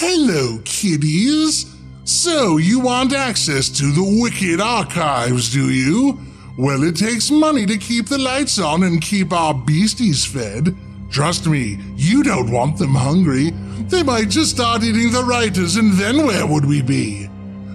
Hello, kiddies. So, you want access to the Wicked Archives, do you? Well, it takes money to keep the lights on and keep our beasties fed. Trust me, you don't want them hungry. They might just start eating the writers, and then where would we be?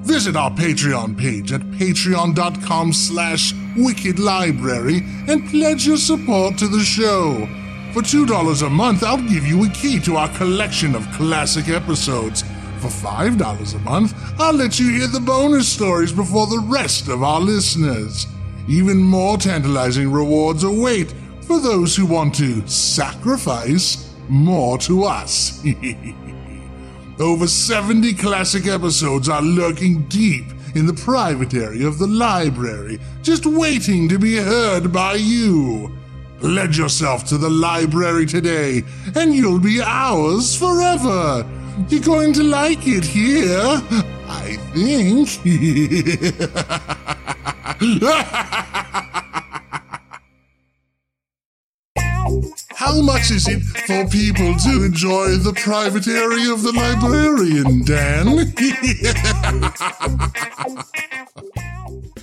Visit our Patreon page at patreon.com slash wickedlibrary and pledge your support to the show. For $2 a month, I'll give you a key to our collection of classic episodes. For $5 a month, I'll let you hear the bonus stories before the rest of our listeners. Even more tantalizing rewards await for those who want to sacrifice more to us. Over 70 classic episodes are lurking deep in the private area of the library, just waiting to be heard by you. Pledge yourself to the library today, and you'll be ours forever. You're going to like it here, I think. How much is it for people to enjoy the private area of the librarian, Dan?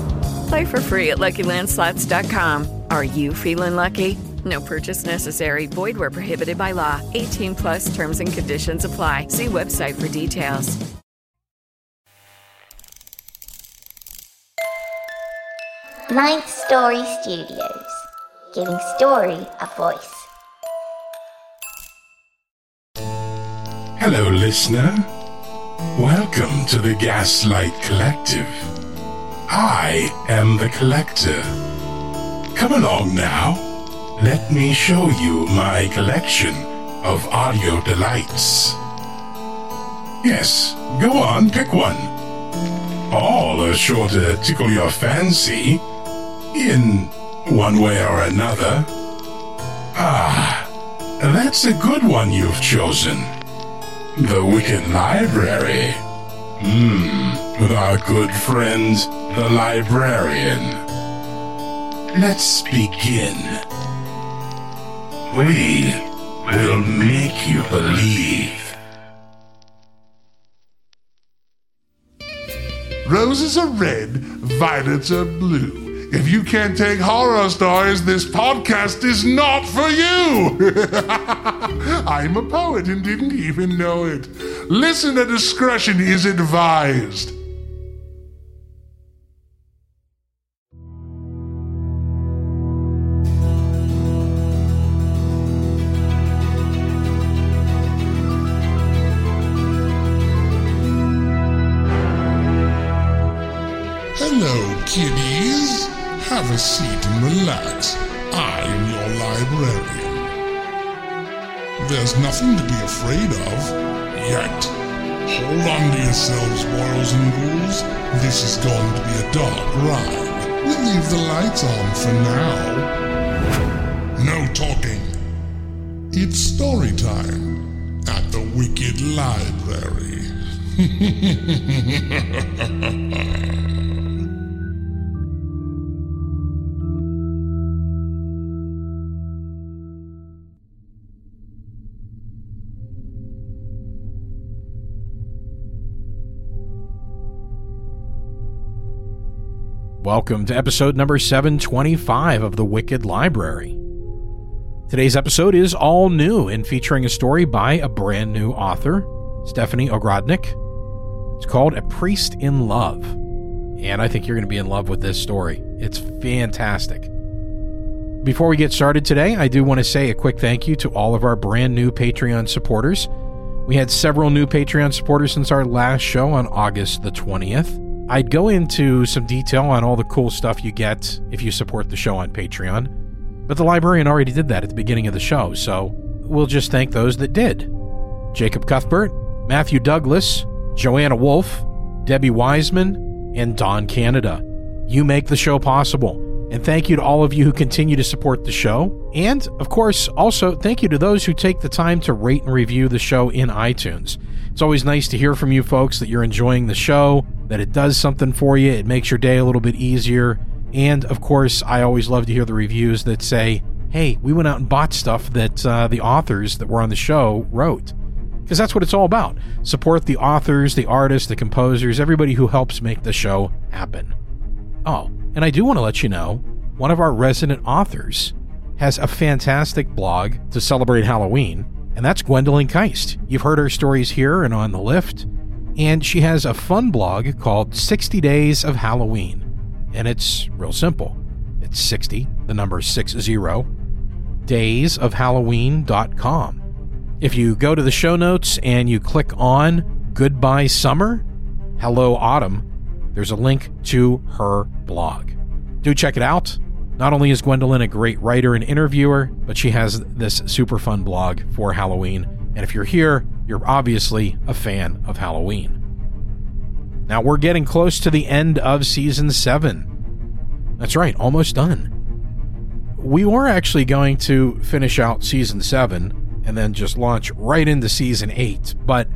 Play for free at LuckyLandSlots.com. Are you feeling lucky? No purchase necessary. Void where prohibited by law. 18 plus terms and conditions apply. See website for details. Ninth Story Studios, giving story a voice. Hello, listener. Welcome to the Gaslight Collective. I am the Collector. Come along now. Let me show you my collection of audio delights. Yes, go on, pick one. All are sure to tickle your fancy in one way or another. Ah, that's a good one you've chosen. The Wicked Library. Hmm, with our good friend, the librarian. Let's begin. We will make you believe. Roses are red, violets are blue. If you can't take horror stories, this podcast is not for you! I'm a poet and didn't even know it. Listener discretion is advised. Hello, kiddies. Have a seat and relax. I am your librarian. There's nothing to be afraid of yet. Hold on to yourselves, boils and ghouls. This is going to be a dark ride. We'll leave the lights on for now. No talking. It's story time at the Wicked Library. Welcome to episode number 725 of The Wicked Library. Today's episode is all new and featuring a story by a brand new author, Stephanie Ogrodnik. It's called A Priest in Love. And I think you're going to be in love with this story. It's fantastic. Before we get started today, I do want to say a quick thank you to all of our brand new Patreon supporters. We had several new Patreon supporters since our last show on August the 20th. I'd go into some detail on all the cool stuff you get if you support the show on Patreon, but the librarian already did that at the beginning of the show, so we'll just thank those that did. Jacob Cuthbert, Matthew Douglas, Joanna Wolf, Debbie Wiseman, and Don Canada. You make the show possible. And thank you to all of you who continue to support the show. And, of course, also thank you to those who take the time to rate and review the show in iTunes. It's always nice to hear from you folks that you're enjoying the show, that it does something for you, it makes your day a little bit easier. And, of course, I always love to hear the reviews that say, hey, we went out and bought stuff that uh, the authors that were on the show wrote. Because that's what it's all about. Support the authors, the artists, the composers, everybody who helps make the show happen. Oh, and I do want to let you know one of our resident authors has a fantastic blog to celebrate Halloween, and that's Gwendolyn Kiste. You've heard her stories here and on the lift, and she has a fun blog called 60 Days of Halloween. And it's real simple. It's 60, the number 60, daysofhalloween.com. If you go to the show notes and you click on Goodbye Summer, Hello Autumn, there's a link to her blog. Do check it out. Not only is Gwendolyn a great writer and interviewer, but she has this super fun blog for Halloween. And if you're here, you're obviously a fan of Halloween. Now we're getting close to the end of season 7. That's right, almost done. We were actually going to finish out season 7 and then just launch right into season 8, but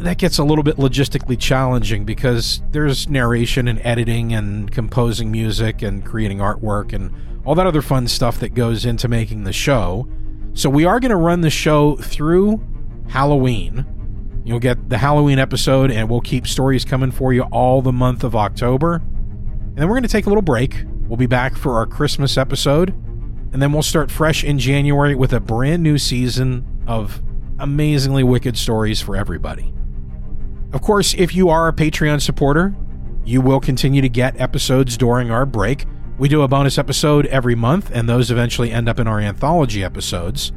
that gets a little bit logistically challenging because there's narration and editing and composing music and creating artwork and all that other fun stuff that goes into making the show. So we are going to run the show through Halloween. You'll get the Halloween episode, and we'll keep stories coming for you all the month of October. And then we're going to take a little break. We'll be back for our Christmas episode. And then we'll start fresh in January with a brand new season of amazingly wicked stories for everybody. Of course, if you are a Patreon supporter, you will continue to get episodes during our break. We do a bonus episode every month, and those eventually end up in our anthology episodes.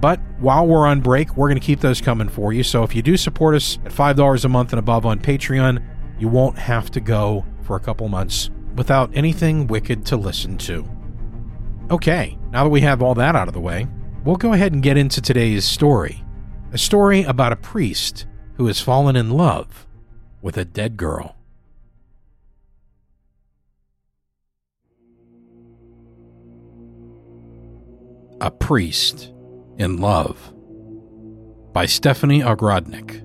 But while we're on break, we're going to keep those coming for you. So if you do support us at $5 a month and above on Patreon, you won't have to go for a couple months without anything wicked to listen to. Okay, now that we have all that out of the way, we'll go ahead and get into today's story. A story about a priest who has fallen in love with a dead girl. A Priest in Love by Stephanie Ogrodnik.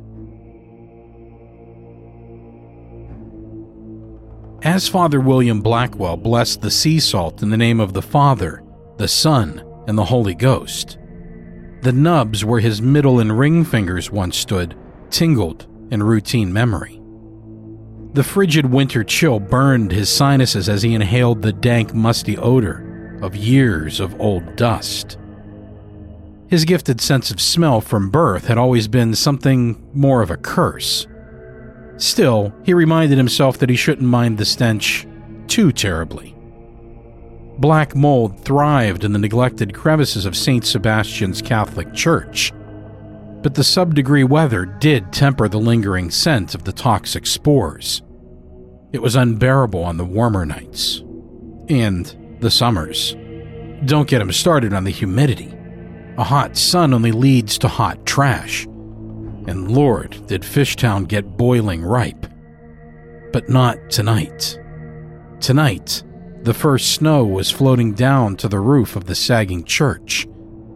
As Father William Blackwell blessed the sea salt in the name of the Father, the Son, and the Holy Ghost, the nubs where his middle and ring fingers once stood tingled in routine memory. The frigid winter chill burned his sinuses as he inhaled the dank, musty odor of years of old dust. His gifted sense of smell from birth had always been something more of a curse. Still, he reminded himself that he shouldn't mind the stench too terribly. Black mold thrived in the neglected crevices of St. Sebastian's Catholic Church, but the sub-degree weather did temper the lingering scent of the toxic spores. It was unbearable on the warmer nights. And the summers. Don't get him started on the humidity. A hot sun only leads to hot trash. And Lord, did Fishtown get boiling ripe. But not tonight. Tonight, the first snow was floating down to the roof of the sagging church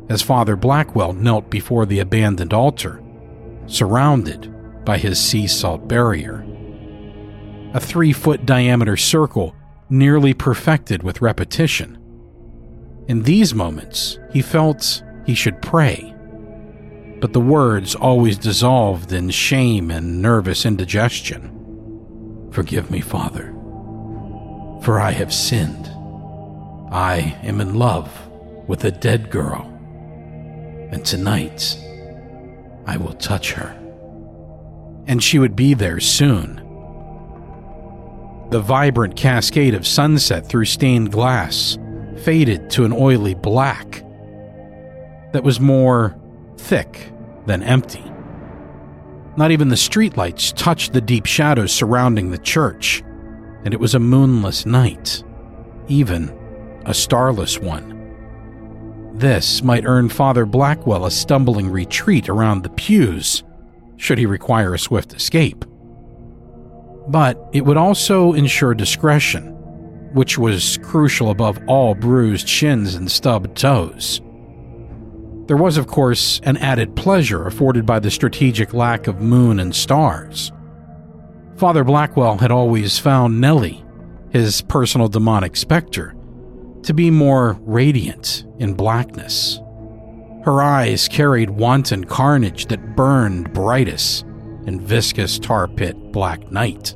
as Father Blackwell knelt before the abandoned altar, surrounded by his sea salt barrier. A three foot diameter circle nearly perfected with repetition. In these moments, he felt he should pray, but the words always dissolved in shame and nervous indigestion. Forgive me, Father, for I have sinned. I am in love with a dead girl and tonight I will touch her. And she would be there soon. The vibrant cascade of sunset through stained glass faded to an oily black that was more thick than empty. Not even the streetlights touched the deep shadows surrounding the church, and it was a moonless night, even a starless one. This might earn Father Blackwell a stumbling retreat around the pews, should he require a swift escape. But it would also ensure discretion, which was crucial above all bruised shins and stubbed toes. There was, of course, an added pleasure afforded by the strategic lack of moon and stars. Father Blackwell had always found Nellie, his personal demonic specter, to be more radiant in blackness. Her eyes carried wanton carnage that burned brightest in viscous tar pit black night.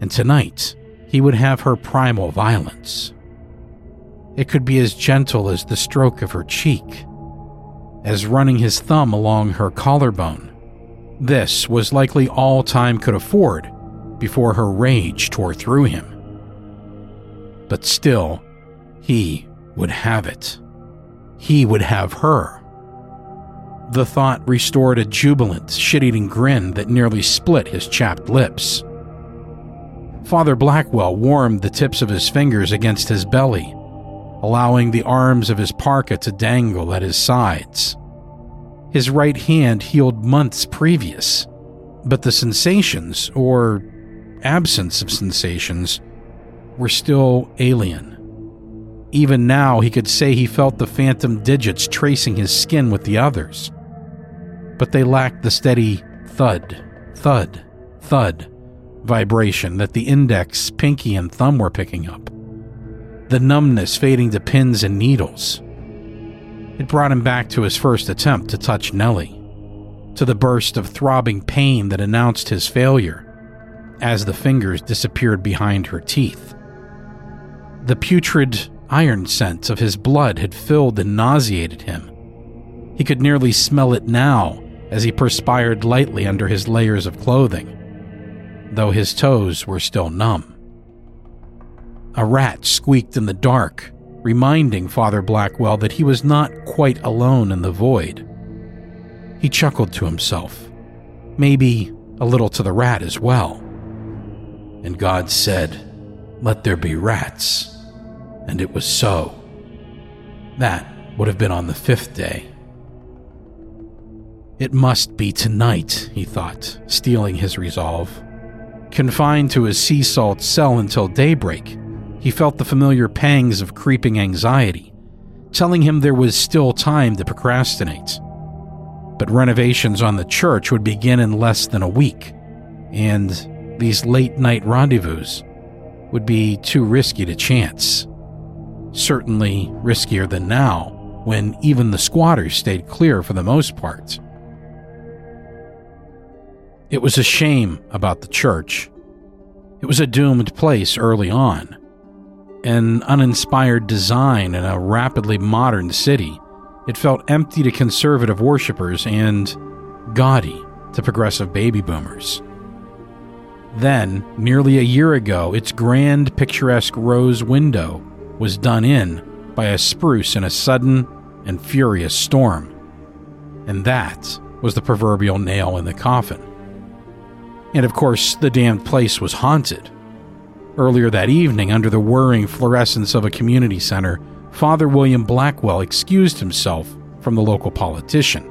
And tonight, he would have her primal violence. It could be as gentle as the stroke of her cheek, as running his thumb along her collarbone. This was likely all time could afford before her rage tore through him. But still, he would have it. He would have her. The thought restored a jubilant, shit eating grin that nearly split his chapped lips. Father Blackwell warmed the tips of his fingers against his belly, allowing the arms of his parka to dangle at his sides. His right hand healed months previous, but the sensations, or absence of sensations, were still alien. Even now, he could say he felt the phantom digits tracing his skin with the others. But they lacked the steady thud, thud, thud vibration that the index, pinky, and thumb were picking up. The numbness fading to pins and needles. It brought him back to his first attempt to touch Nellie, to the burst of throbbing pain that announced his failure as the fingers disappeared behind her teeth. The putrid iron scent of his blood had filled and nauseated him. He could nearly smell it now as he perspired lightly under his layers of clothing though his toes were still numb. A rat squeaked in the dark, reminding Father Blackwell that he was not quite alone in the void. He chuckled to himself, maybe a little to the rat as well. And God said, Let there be rats. And it was so. That would have been on the fifth day. It must be tonight, he thought, stealing his resolve. Confined to his sea salt cell until daybreak, he felt the familiar pangs of creeping anxiety, telling him there was still time to procrastinate. But renovations on the church would begin in less than a week, and these late night rendezvous would be too risky to chance. Certainly riskier than now, when even the squatters stayed clear for the most part. It was a shame about the church. It was a doomed place early on. An uninspired design in a rapidly modern city, it felt empty to conservative worshippers and gaudy to progressive baby boomers. Then, nearly a year ago, its grand, picturesque rose window was done in by a spruce in a sudden and furious storm. And that was the proverbial nail in the coffin. And of course, the damned place was haunted. Earlier that evening, under the whirring fluorescence of a community center, Father William Blackwell excused himself from the local politician,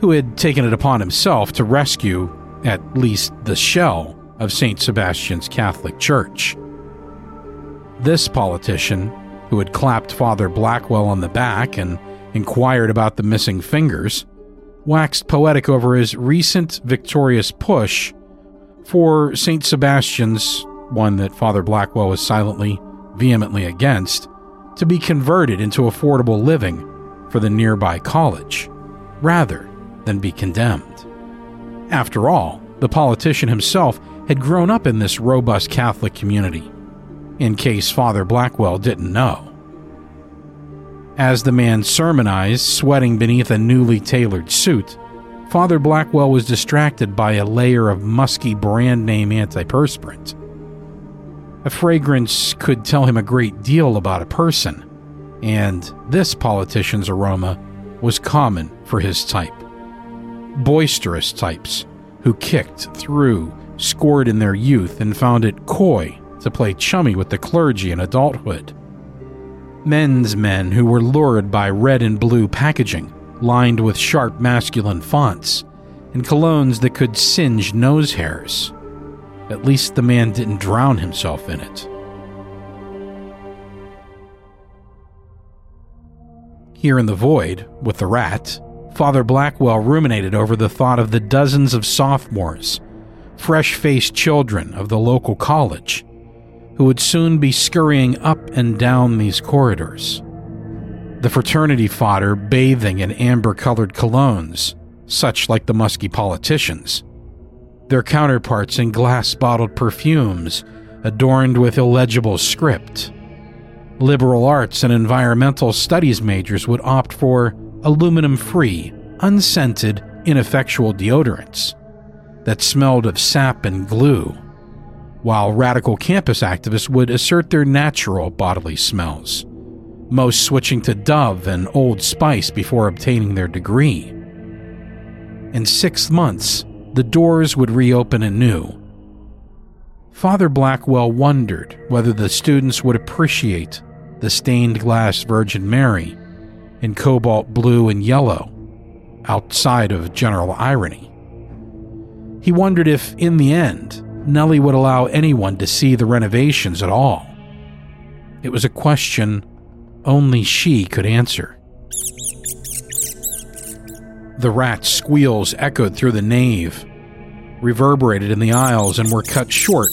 who had taken it upon himself to rescue at least the shell of St. Sebastian's Catholic Church. This politician, who had clapped Father Blackwell on the back and inquired about the missing fingers, waxed poetic over his recent victorious push for St. Sebastian's, one that Father Blackwell was silently, vehemently against, to be converted into affordable living for the nearby college, rather than be condemned. After all, the politician himself had grown up in this robust Catholic community, in case Father Blackwell didn't know. As the man sermonized, sweating beneath a newly tailored suit, Father Blackwell was distracted by a layer of musky brand name antiperspirant. A fragrance could tell him a great deal about a person, and this politician's aroma was common for his type. Boisterous types who kicked, threw, scored in their youth, and found it coy to play chummy with the clergy in adulthood. Men's men who were lured by red and blue packaging, lined with sharp masculine fonts, and colognes that could singe nose hairs. At least the man didn't drown himself in it. Here in the void, with the rat, Father Blackwell ruminated over the thought of the dozens of sophomores, fresh faced children of the local college, who would soon be scurrying up and down these corridors. The fraternity fodder bathing in amber colored colognes, such like the musky politicians. Their counterparts in glass bottled perfumes adorned with illegible script. Liberal arts and environmental studies majors would opt for aluminum free, unscented, ineffectual deodorants that smelled of sap and glue while radical campus activists would assert their natural bodily smells, most switching to Dove and Old Spice before obtaining their degree. In six months, the doors would reopen anew. Father Blackwell wondered whether the students would appreciate the stained glass Virgin Mary in cobalt blue and yellow, outside of general irony. He wondered if, in the end, Nellie would allow anyone to see the renovations at all. It was a question only she could answer. The rat's squeals echoed through the nave, reverberated in the aisles, and were cut short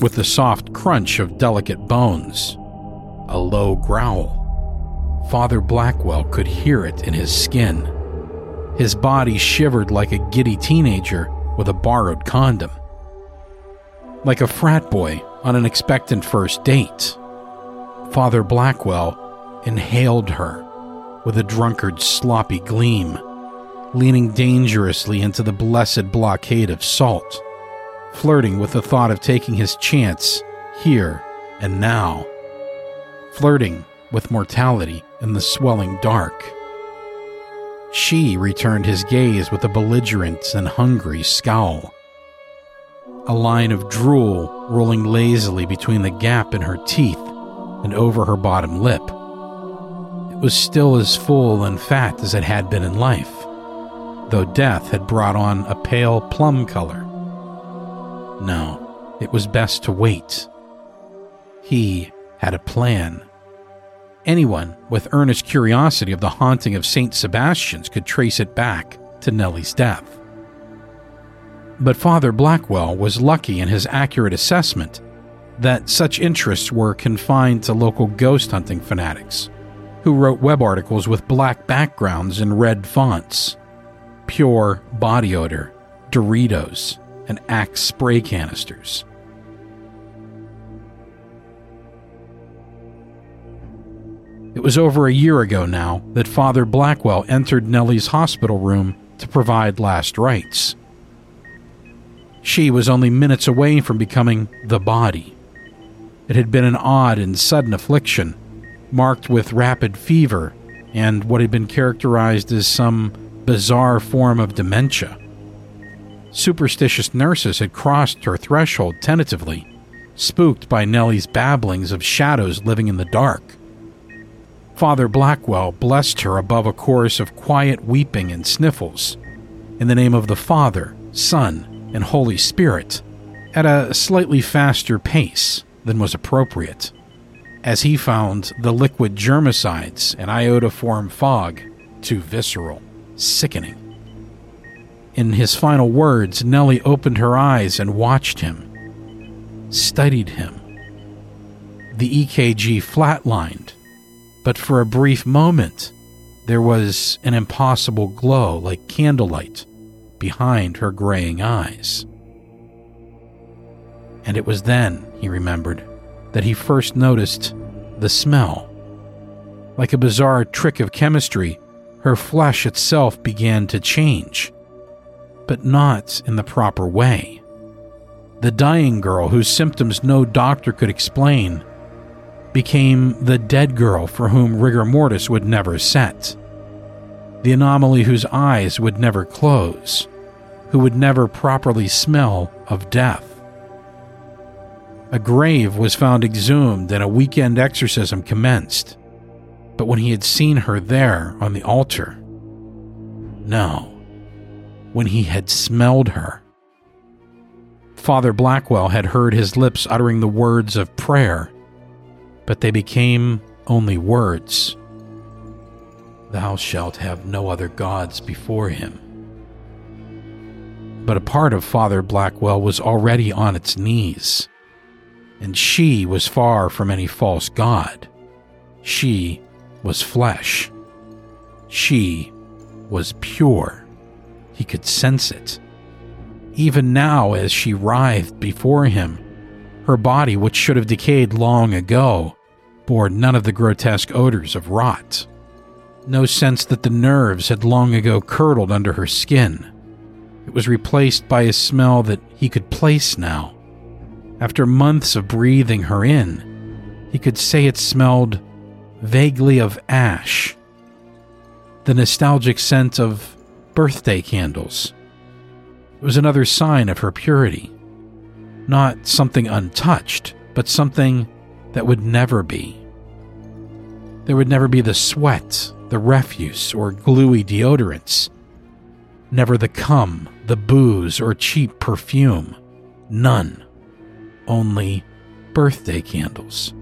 with the soft crunch of delicate bones. A low growl. Father Blackwell could hear it in his skin. His body shivered like a giddy teenager with a borrowed condom like a frat boy on an expectant first date. Father Blackwell inhaled her with a drunkard's sloppy gleam, leaning dangerously into the blessed blockade of salt, flirting with the thought of taking his chance here and now, flirting with mortality in the swelling dark. She returned his gaze with a belligerent and hungry scowl a line of drool rolling lazily between the gap in her teeth and over her bottom lip. Was still as full and fat as it had been in life, though death had brought on a pale plum color. No, it was best to wait. He had a plan. Anyone with earnest curiosity of the haunting of St. Sebastian's could trace it back to Nellie's death. But Father Blackwell was lucky in his accurate assessment that such interests were confined to local ghost hunting fanatics, who wrote web articles with black backgrounds and red fonts. Pure body odor, Doritos, and Axe spray canisters. It was over a year ago now that Father Blackwell entered Nellie's hospital room to provide last rites. She was only minutes away from becoming the body. It had been an odd and sudden affliction, marked with rapid fever and what had been characterized as some bizarre form of dementia. Superstitious nurses had crossed her threshold tentatively, spooked by Nellie's babblings of shadows living in the dark. Father Blackwell blessed her above a chorus of quiet weeping and sniffles, in the name of the Father, Son, and Holy Spirit at a slightly faster pace than was appropriate, as he found the liquid germicides and iodoform fog too visceral, sickening. In his final words, Nellie opened her eyes and watched him, studied him. The EKG flatlined, but for a brief moment, there was an impossible glow like candlelight behind her graying eyes. And it was then, he remembered, that he first noticed the smell. Like a bizarre trick of chemistry, her flesh itself began to change, but not in the proper way. the dying girl whose symptoms no doctor could explain, became the dead girl for whom rigor mortis would never set, the anomaly whose eyes would never close, who would never properly smell of death. A grave was found exhumed and a weekend exorcism commenced. But when he had seen her there on the altar, no, when he had smelled her, Father Blackwell had heard his lips uttering the words of prayer, but they became only words. Thou shalt have no other gods before him. But a part of Father Blackwell was already on its knees, and she was far from any false god. She was flesh. She was pure. He could sense it. Even now, as she writhed before him, her body, which should have decayed long ago, bore none of the grotesque odors of rot. No sense that the nerves had long ago curdled under her skin. It was replaced by a smell that he could place now. After months of breathing her in, he could say it smelled vaguely of ash, the nostalgic scent of birthday candles. It was another sign of her purity. Not something untouched, but something that would never be. There would never be the sweat, the refuse, or gluey deodorants. Never the cum, the booze, or cheap perfume. None. Only birthday candles.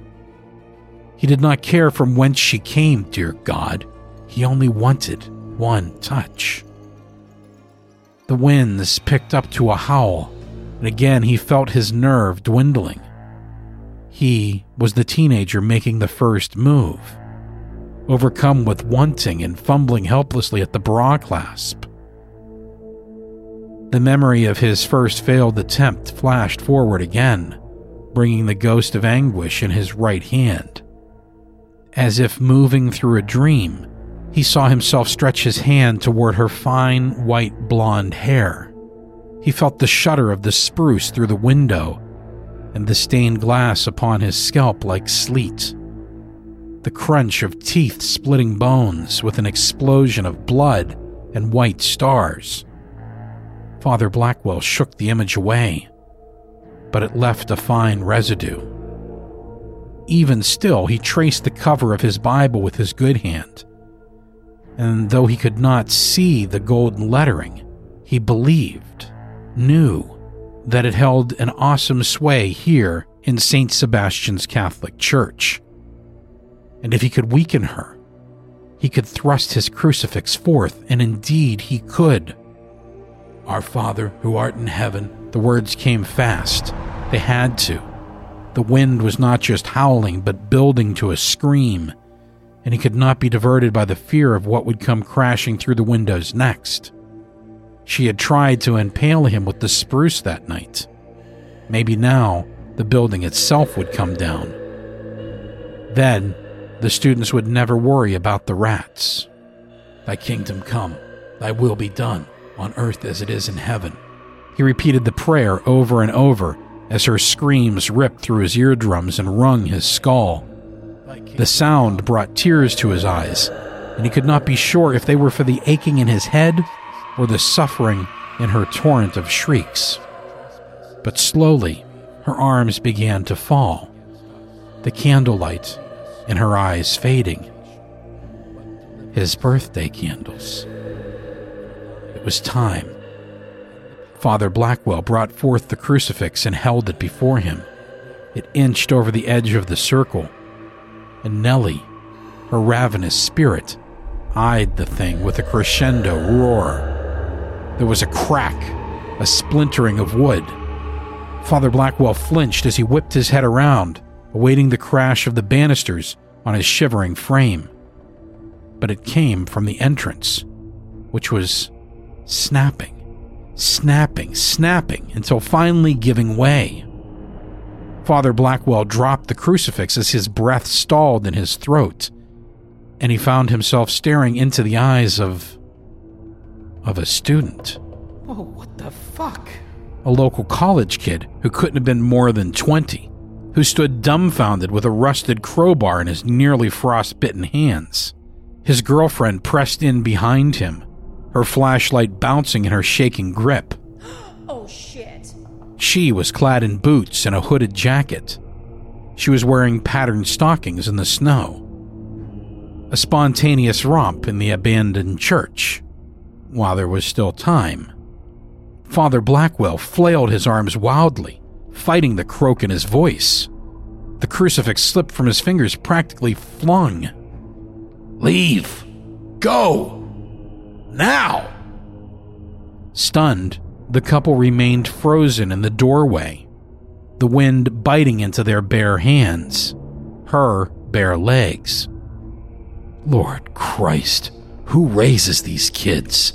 He did not care from whence she came, dear God. He only wanted one touch. The winds picked up to a howl, and again he felt his nerve dwindling. He was the teenager making the first move, overcome with wanting and fumbling helplessly at the bra clasp. The memory of his first failed attempt flashed forward again, bringing the ghost of anguish in his right hand. As if moving through a dream, he saw himself stretch his hand toward her fine, white blonde hair. He felt the shudder of the spruce through the window and the stained glass upon his scalp like sleet. The crunch of teeth splitting bones with an explosion of blood and white stars. Father Blackwell shook the image away, but it left a fine residue. Even still, he traced the cover of his Bible with his good hand. And though he could not see the golden lettering, he believed, knew, that it held an awesome sway here in St. Sebastian's Catholic Church. And if he could weaken her, he could thrust his crucifix forth, and indeed he could. Our Father, who art in heaven, the words came fast. They had to. The wind was not just howling, but building to a scream, and he could not be diverted by the fear of what would come crashing through the windows next. She had tried to impale him with the spruce that night. Maybe now the building itself would come down. Then the students would never worry about the rats. Thy kingdom come, thy will be done, on earth as it is in heaven. He repeated the prayer over and over as her screams ripped through his eardrums and wrung his skull. The sound brought tears to his eyes, and he could not be sure if they were for the aching in his head or the suffering in her torrent of shrieks. But slowly, her arms began to fall, the candlelight in her eyes fading. His birthday candles. Was time. Father Blackwell brought forth the crucifix and held it before him. It inched over the edge of the circle, and Nellie, her ravenous spirit, eyed the thing with a crescendo roar. There was a crack, a splintering of wood. Father Blackwell flinched as he whipped his head around, awaiting the crash of the banisters on his shivering frame. But it came from the entrance, which was snapping snapping, snapping, until finally giving way. Father Blackwell dropped the crucifix as his breath stalled in his throat, and he found himself staring into the eyes of. of a student. Oh, what the fuck? a local college kid who couldn't have been more than 20, who stood dumbfounded with a rusted crowbar in his nearly frostbitten hands. His girlfriend pressed in behind him, her flashlight bouncing in her shaking grip. Oh shit. She was clad in boots and a hooded jacket. She was wearing patterned stockings in the snow. A spontaneous romp in the abandoned church, while there was still time. Father Blackwell flailed his arms wildly, fighting the croak in his voice. The crucifix slipped from his fingers, practically flung. Leave! Go! Now! Stunned, the couple remained frozen in the doorway, the wind biting into their bare hands, her bare legs. Lord Christ, who raises these kids?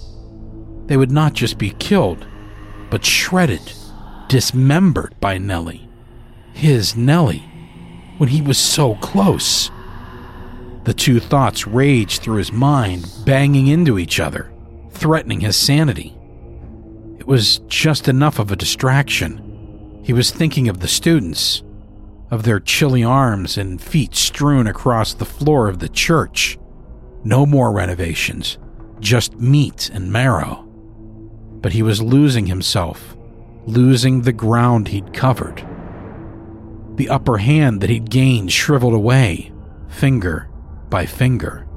They would not just be killed, but shredded, dismembered by Nellie. His Nellie, when he was so close. The two thoughts raged through his mind, banging into each other, threatening his sanity. It was just enough of a distraction. He was thinking of the students, of their chilly arms and feet strewn across the floor of the church. No more renovations, just meat and marrow but he was losing himself, losing the ground he'd covered. The upper hand that he'd gained shriveled away, finger by finger.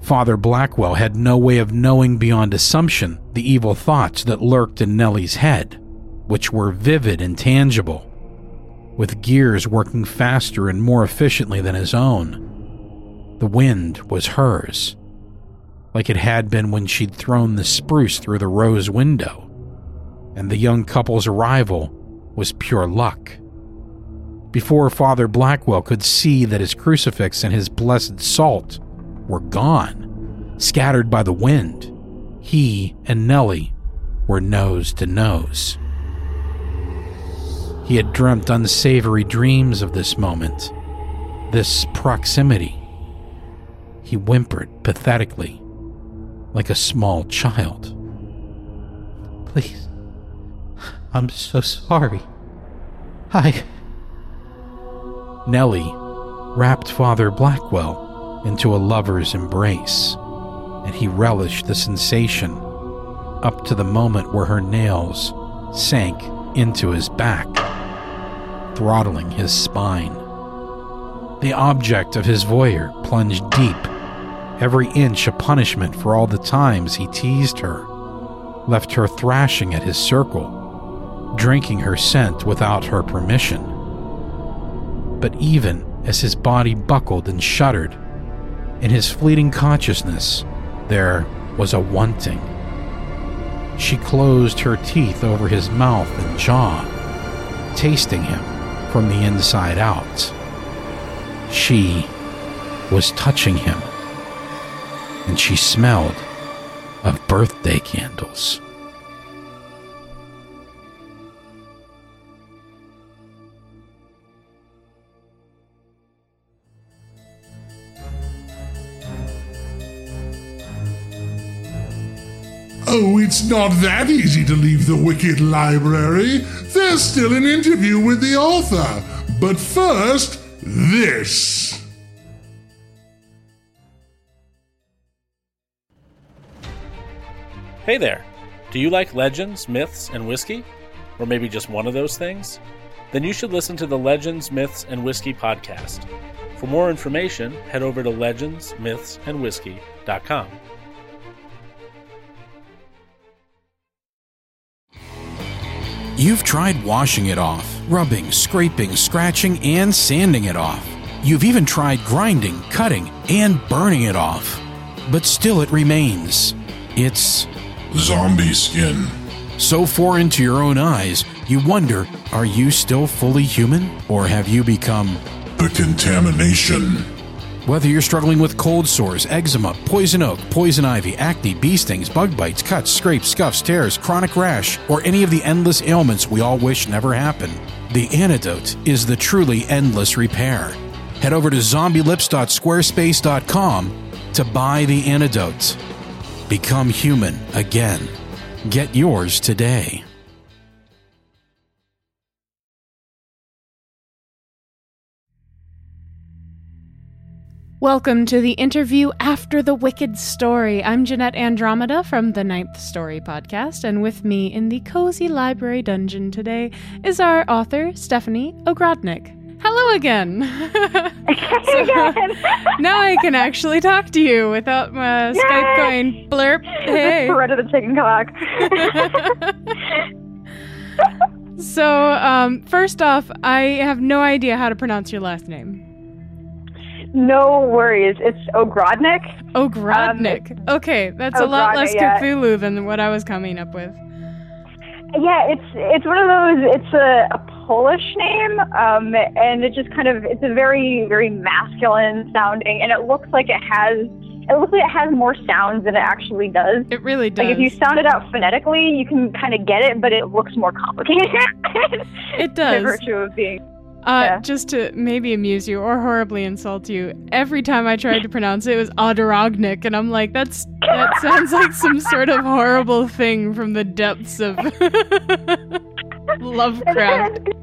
Father Blackwell had no way of knowing beyond assumption the evil thoughts that lurked in Nellie's head, which were vivid and tangible, with gears working faster and more efficiently than his own. The wind was hers like it had been when she'd thrown the spruce through the rose window, and the young couple's arrival was pure luck. Before Father Blackwell could see that his crucifix and his blessed salt were gone, scattered by the wind, he and Nellie were nose to nose. He had dreamt unsavory dreams of this moment, this proximity. He whimpered pathetically like a small child. Please. I'm so sorry. I. Nellie wrapped Father Blackwell into a lover's embrace, and he relished the sensation up to the moment where her nails sank into his back, throttling his spine. The object of his voyeur plunged deep every inch a punishment for all the times he teased her, left her thrashing at his circle, drinking her scent without her permission. But even as his body buckled and shuddered, in his fleeting consciousness, there was a wanting. She closed her teeth over his mouth and jaw, tasting him from the inside out. She was touching him and she smelled of birthday candles. Oh, it's not that easy to leave the Wicked Library. There's still an interview with the author. But first, this. Hey there! Do you like legends, myths, and whiskey? Or maybe just one of those things? Then you should listen to the Legends, Myths, and Whiskey podcast. For more information, head over to legendsmythsandwhiskey.com. You've tried washing it off, rubbing, scraping, scratching, and sanding it off. You've even tried grinding, cutting, and burning it off. But still it remains. It's zombie skin. So foreign to your own eyes, you wonder are you still fully human? Or have you become the contamination? Whether you're struggling with cold sores, eczema, poison oak, poison ivy, acne, bee stings, bug bites, cuts, scrapes, scuffs, tears, chronic rash, or any of the endless ailments we all wish never happen, the antidote is the truly endless repair. Head over to zombielips.squarespace.com to buy the antidote. Become human again. Get yours today. Welcome to the interview after the Wicked Story. I'm Jeanette Andromeda from the Ninth Story podcast, and with me in the cozy library dungeon today is our author, Stephanie Ogrodnik. Hello again. so, now I can actually talk to you without my Yay! Skype going blurp. Hey. Red of the chicken clock. so, um, first off, I have no idea how to pronounce your last name. No worries. It's Ogrodnik. Ogrodnik. Um, okay, that's Ogrodnik, a lot less yeah. Cthulhu than what I was coming up with. Yeah, it's it's one of those. It's a, a Polish name, um, and it just kind of it's a very very masculine sounding, and it looks like it has it looks like it has more sounds than it actually does. It really does. Like if you sound it out phonetically, you can kind of get it, but it looks more complicated. it does. By virtue of being uh, yeah. Just to maybe amuse you or horribly insult you, every time I tried to pronounce it, it was Adarognik, and I'm like, that's that sounds like some sort of horrible thing from the depths of Lovecraft.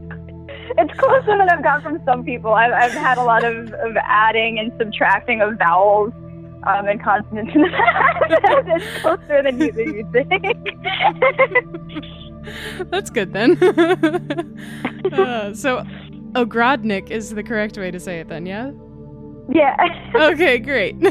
It's closer than I've got from some people. I've, I've had a lot of, of adding and subtracting of vowels um, and consonants in the past. it's closer than you, than you think. That's good then. uh, so Ogrodnik is the correct way to say it then, yeah? Yeah. okay, great.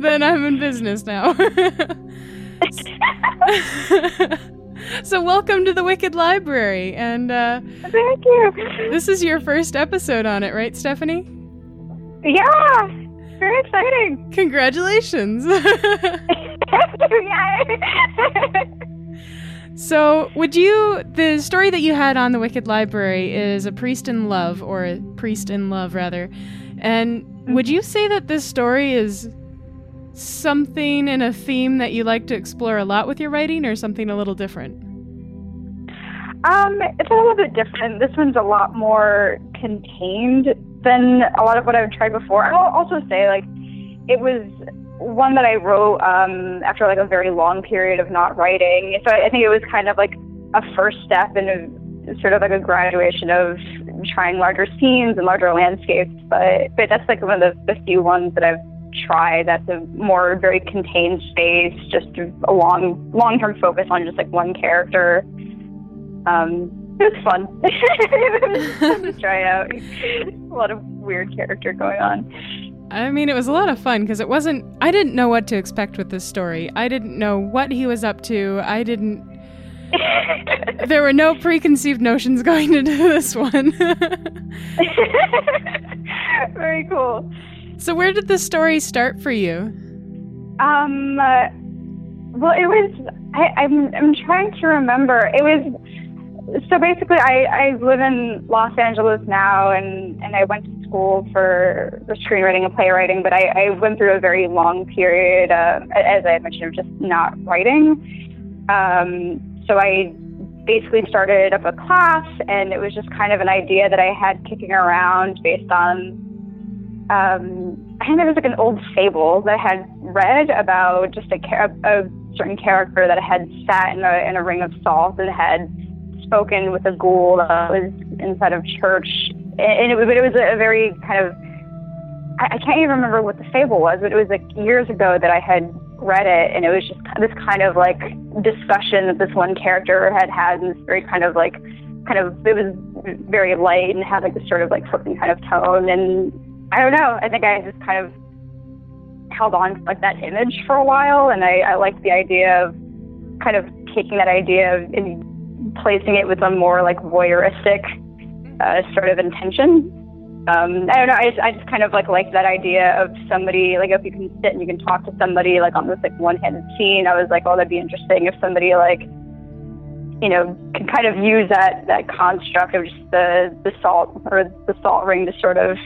then I'm in business now. so welcome to the Wicked Library, and uh, thank you. This is your first episode on it, right, Stephanie? Yeah, very exciting. Congratulations. thank you. So, would you the story that you had on the Wicked Library is a priest in love or a priest in love rather. And would you say that this story is something in a theme that you like to explore a lot with your writing or something a little different? Um, it's a little bit different. This one's a lot more contained than a lot of what I've tried before. I'll also say like it was one that I wrote um, after like a very long period of not writing. So I think it was kind of like a first step in a sort of like a graduation of trying larger scenes and larger landscapes. But but that's like one of the, the few ones that I've tried that's a more very contained space, just a long long term focus on just like one character. Um, it was fun. it was fun to try out. A lot of weird character going on. I mean, it was a lot of fun because it wasn't. I didn't know what to expect with this story. I didn't know what he was up to. I didn't. there were no preconceived notions going into this one. Very cool. So, where did the story start for you? Um. Uh, well, it was. I, I'm. I'm trying to remember. It was so basically, I, I live in Los Angeles now, and, and I went to school for, screenwriting and playwriting, but I, I went through a very long period, uh, as I mentioned, of just not writing. Um, so I basically started up a class, and it was just kind of an idea that I had kicking around based on, um, I think it was like an old fable that I had read about just a, a certain character that had sat in a, in a ring of salt and had spoken with a ghoul that was inside of church, and it, but it was a very kind of I, can't even remember what the fable was, but it was like years ago that I had read it, and it was just this kind of like discussion that this one character had had, and this very kind of like kind of it was very light and had like this sort of like flipping kind of tone, and I don't know, I think I just kind of held on to like that image for a while, and I, I liked the idea of kind of taking that idea of, and placing it with a more like voyeuristic uh, sort of intention. Um, I don't know. I just, I just kind of like like that idea of somebody like if you can sit and you can talk to somebody like on this like one-handed scene. I was like, oh, that'd be interesting if somebody like you know can kind of use that that construct of just the the salt or the salt ring to sort of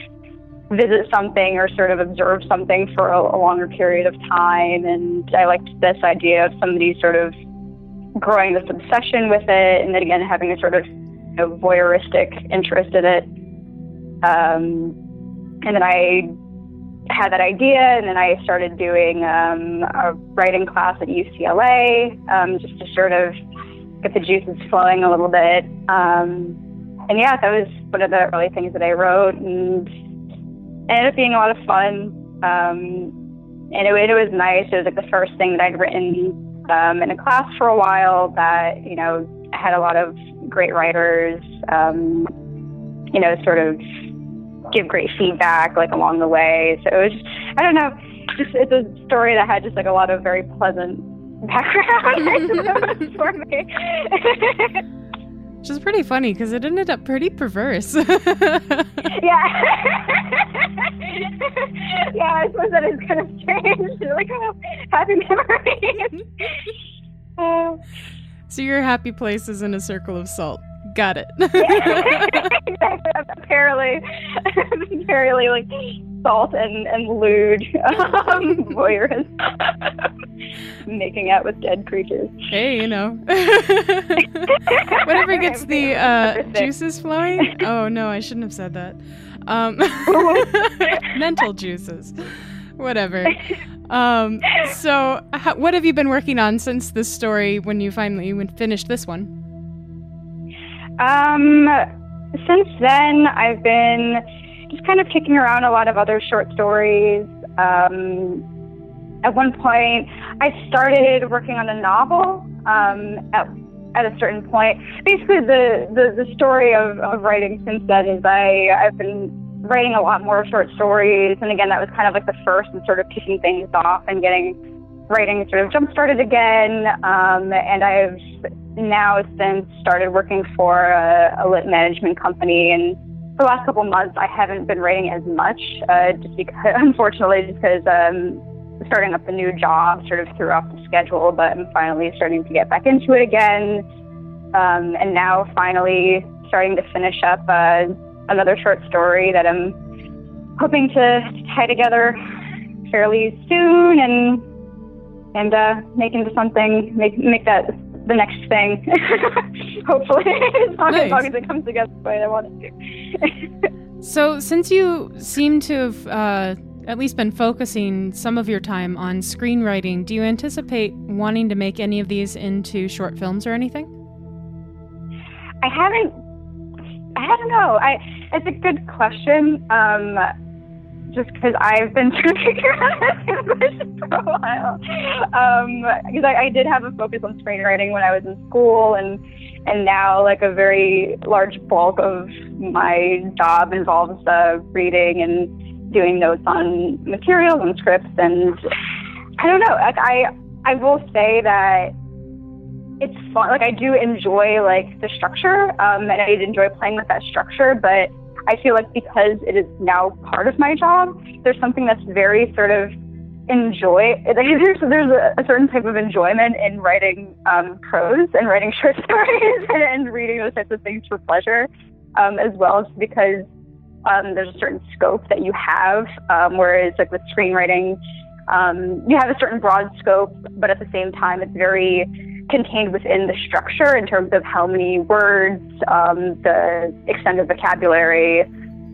visit something or sort of observe something for a, a longer period of time. And I liked this idea of somebody sort of growing this obsession with it, and then again having a sort of you know, voyeuristic interest in it. Um, and then I had that idea, and then I started doing um, a writing class at UCLA um, just to sort of get the juices flowing a little bit. Um, and yeah, that was one of the early things that I wrote, and ended up being a lot of fun. Um, and it, it was nice. It was like the first thing that I'd written um, in a class for a while that, you know, had a lot of great writers, um, you know, sort of give great feedback like along the way. So it was, just, I don't know, just it's a story that had just like a lot of very pleasant background for me. Which is pretty funny because it ended up pretty perverse. yeah. yeah, I suppose that is kind of strange. like, oh, happy memories. uh, so your happy place is in a circle of salt. Got it. apparently, apparently, like salt and and lewd um, voyeurism, making out with dead creatures. Hey, you know, whatever gets the uh, juices flowing. Oh no, I shouldn't have said that. Um, mental juices, whatever. Um, so, how, what have you been working on since this story when you finally when finished this one? Um, since then, I've been just kind of kicking around a lot of other short stories. Um, at one point, I started working on a novel. Um, at at a certain point, basically the the, the story of, of writing since then is I I've been writing a lot more short stories, and again, that was kind of like the first and sort of kicking things off and getting writing sort of jump started again. Um, and I've now since started working for a, a lit management company. And for the last couple months I haven't been writing as much uh, just because unfortunately just because um, starting up a new job sort of threw off the schedule but I'm finally starting to get back into it again. Um, and now finally starting to finish up uh, another short story that I'm hoping to tie together fairly soon and and uh, make into something make make that the next thing. Hopefully, as long, nice. as long, as it comes together the way I want it to. so, since you seem to have uh, at least been focusing some of your time on screenwriting, do you anticipate wanting to make any of these into short films or anything? I haven't. I don't know. I. It's a good question. Um, just because I've been trying to figure out English for a while. Because um, I, I did have a focus on screenwriting when I was in school, and and now like a very large bulk of my job involves uh, reading and doing notes on materials and scripts. And I don't know. Like I I will say that it's fun. Like I do enjoy like the structure, um, and I enjoy playing with that structure, but I feel like because it is now part of my job, there's something that's very sort of enjoy. There's there's a, a certain type of enjoyment in writing um, prose and writing short stories and, and reading those types of things for pleasure, um, as well as because um, there's a certain scope that you have, um, whereas like with screenwriting, um, you have a certain broad scope, but at the same time, it's very contained within the structure in terms of how many words, um, the extended vocabulary.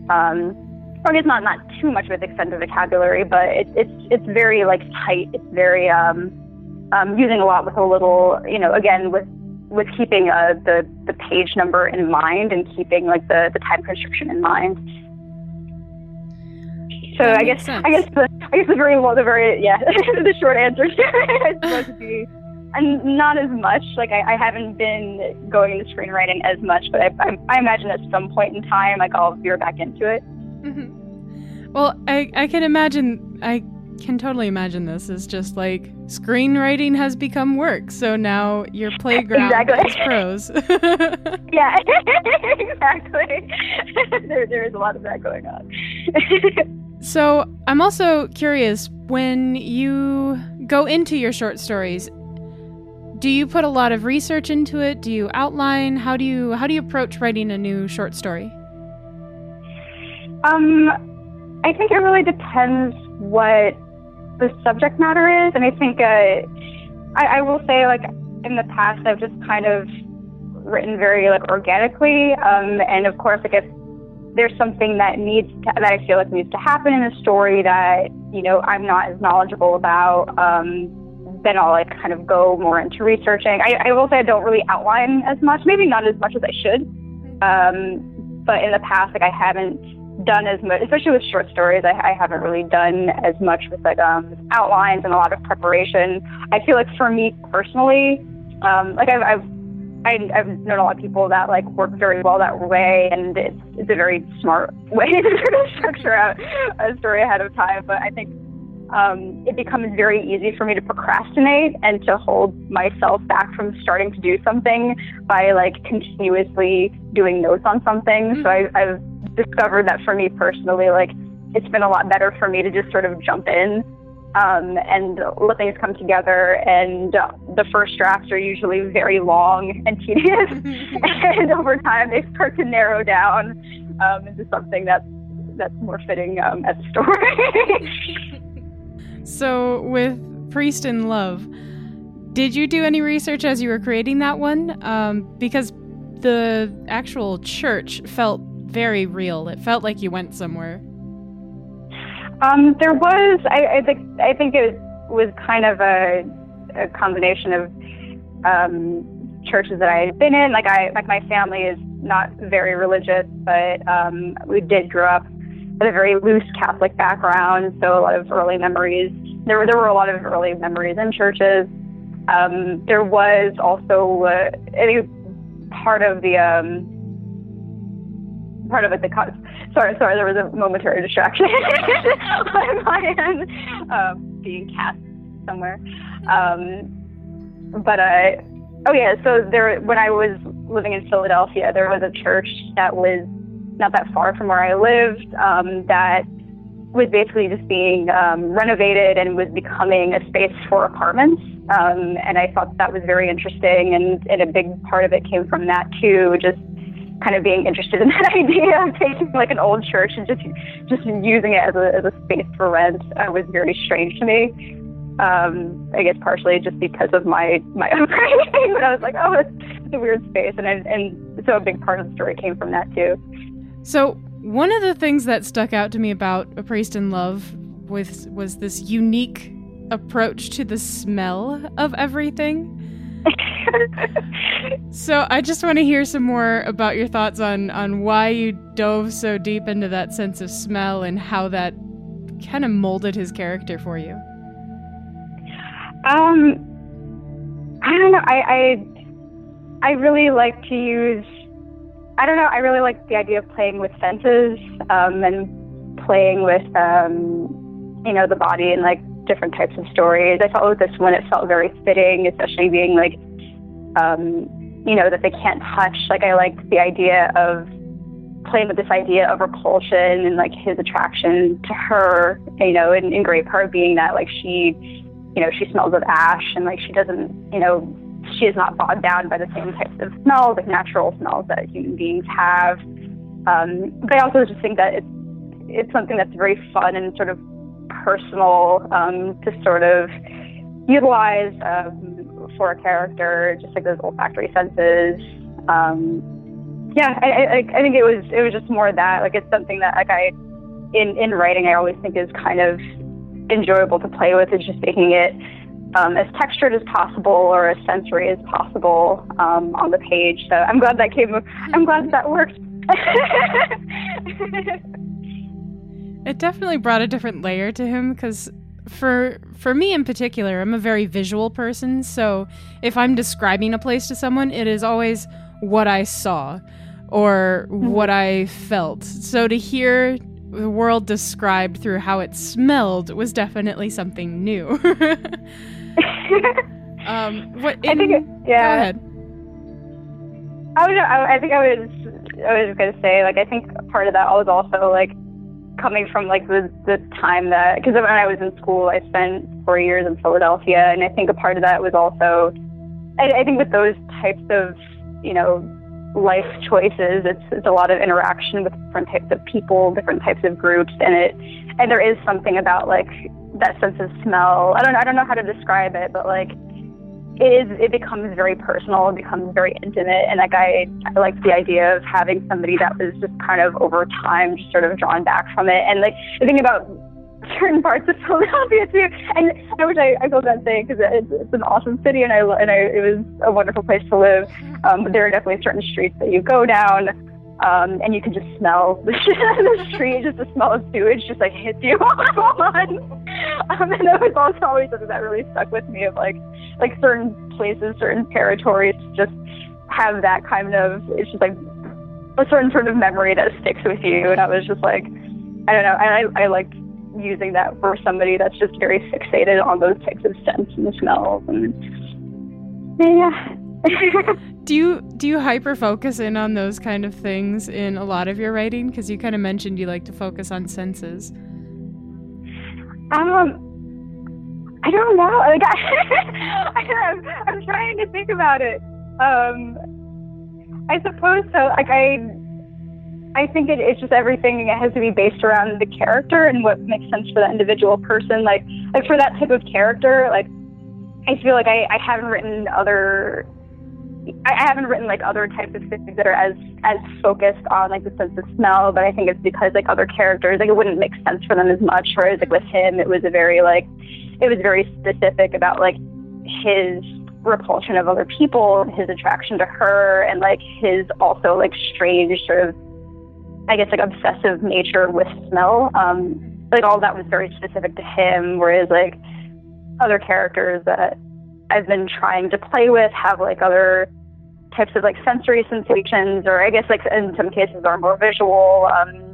Um, or it's not not too much with an extended vocabulary, but it, it's it's very like tight. It's very um, um, using a lot with a little, you know, again with with keeping uh, the the page number in mind and keeping like the the time constriction in mind. So I guess sense. I guess the I guess the very well the very yeah the short answer is supposed to be and not as much. Like I, I haven't been going into screenwriting as much, but I, I, I, imagine at some point in time, like I'll veer back into it. Mm-hmm. Well, I, I can imagine. I can totally imagine this is just like screenwriting has become work. So now your playground exactly. is prose. yeah, exactly. there, there is a lot of that going on. so I'm also curious when you go into your short stories do you put a lot of research into it? Do you outline? How do you how do you approach writing a new short story? Um, I think it really depends what the subject matter is, and I think uh, I, I will say like in the past I've just kind of written very like organically, um, and of course like if there's something that needs to, that I feel like needs to happen in a story that you know I'm not as knowledgeable about. Um, then I'll like kind of go more into researching. I, I will say I don't really outline as much, maybe not as much as I should. Um, but in the past, like I haven't done as much, especially with short stories. I, I haven't really done as much with like um, outlines and a lot of preparation. I feel like for me personally, um, like I've, I've I, I've known a lot of people that like work very well that way, and it's it's a very smart way to sort of structure out a story ahead of time. But I think um, it becomes very easy for me to procrastinate and to hold myself back from starting to do something by like continuously doing notes on something. Mm-hmm. So I, I've discovered that for me personally, like it's been a lot better for me to just sort of jump in um, and let things come together. And uh, the first drafts are usually very long and tedious, and over time they start to narrow down um, into something that's that's more fitting um, as a story. So, with Priest in Love, did you do any research as you were creating that one? Um, because the actual church felt very real. It felt like you went somewhere. Um, there was, I, I think, I think it was kind of a, a combination of um, churches that I had been in. Like I, like my family is not very religious, but um, we did grow up with a very loose Catholic background, so a lot of early memories. There were there were a lot of early memories in churches. Um, there was also uh, I part of the um, part of it the sorry sorry there was a momentary distraction on my end um, being cast somewhere. Um, but uh, oh yeah, so there when I was living in Philadelphia, there was a church that was not that far from where I lived um, that was basically just being um, renovated and was becoming a space for apartments. Um, and I thought that was very interesting, and, and a big part of it came from that too, just kind of being interested in that idea of taking like an old church and just just using it as a as a space for rent uh, was very strange to me. Um, I guess partially just because of my my upbringing, but I was like, oh, it's, a weird space, and I, and so a big part of the story came from that too. So, one of the things that stuck out to me about A Priest in Love was, was this unique approach to the smell of everything. so I just want to hear some more about your thoughts on on why you dove so deep into that sense of smell and how that kind of molded his character for you. Um, I don't know. I I, I really like to use I don't know. I really like the idea of playing with senses um, and playing with, um, you know, the body and like different types of stories. I felt with this one, it felt very fitting, especially being like, um, you know, that they can't touch. Like I liked the idea of playing with this idea of repulsion and like his attraction to her, you know, and, in great part being that like she, you know, she smells of ash and like she doesn't, you know, she is not bogged down by the same types of smells, like natural smells that human beings have. Um, but I also just think that it's it's something that's very fun and sort of personal um, to sort of utilize um, for a character, just like those olfactory senses. Um, yeah, I, I, I think it was it was just more that like it's something that like I in in writing I always think is kind of enjoyable to play with is just making it um, as textured as possible or as sensory as possible um, on the page. So I'm glad that came. I'm glad that worked. it definitely brought a different layer to him because for for me in particular, I'm a very visual person. So if I'm describing a place to someone, it is always what I saw or mm-hmm. what I felt. So to hear the world described through how it smelled was definitely something new. um, what? In, I think, it, yeah. Go ahead. I was, I, think I was, I was gonna say, like, I think part of that was also like coming from like the the time that because when I was in school, I spent four years in Philadelphia, and I think a part of that was also, I, I think with those types of, you know, life choices, it's it's a lot of interaction with different types of people, different types of groups, and it and there is something about like that sense of smell. I don't I don't know how to describe it, but like it is it becomes very personal, it becomes very intimate and like I I like the idea of having somebody that was just kind of over time just sort of drawn back from it. And like the thing about certain parts of Philadelphia too. And I wish I, I feel that saying because it's, it's an awesome city and I and I it was a wonderful place to live. Um, but there are definitely certain streets that you go down Um, and you can just smell the shit on the street, just the smell of sewage just like hits you on. Um, and that was also always something that really stuck with me of like, like certain places, certain territories just have that kind of, it's just like a certain sort of memory that sticks with you. And I was just like, I don't know, I, I like using that for somebody that's just very fixated on those types of scents and smells. And yeah. do you do you hyper focus in on those kind of things in a lot of your writing? Because you kind of mentioned you like to focus on senses. Um, I don't know. Like I, I'm, I'm trying to think about it. Um, I suppose so. Like I, I think it, it's just everything has to be based around the character and what makes sense for that individual person. Like, like for that type of character, like I feel like I, I haven't written other I haven't written like other types of things that are as as focused on like the sense of smell, but I think it's because like other characters like it wouldn't make sense for them as much. Whereas like with him, it was a very like it was very specific about like his repulsion of other people, his attraction to her, and like his also like strange sort of I guess like obsessive nature with smell. Um, like all that was very specific to him, whereas like other characters that I've been trying to play with have like other types of like sensory sensations, or I guess like in some cases are more visual. Um,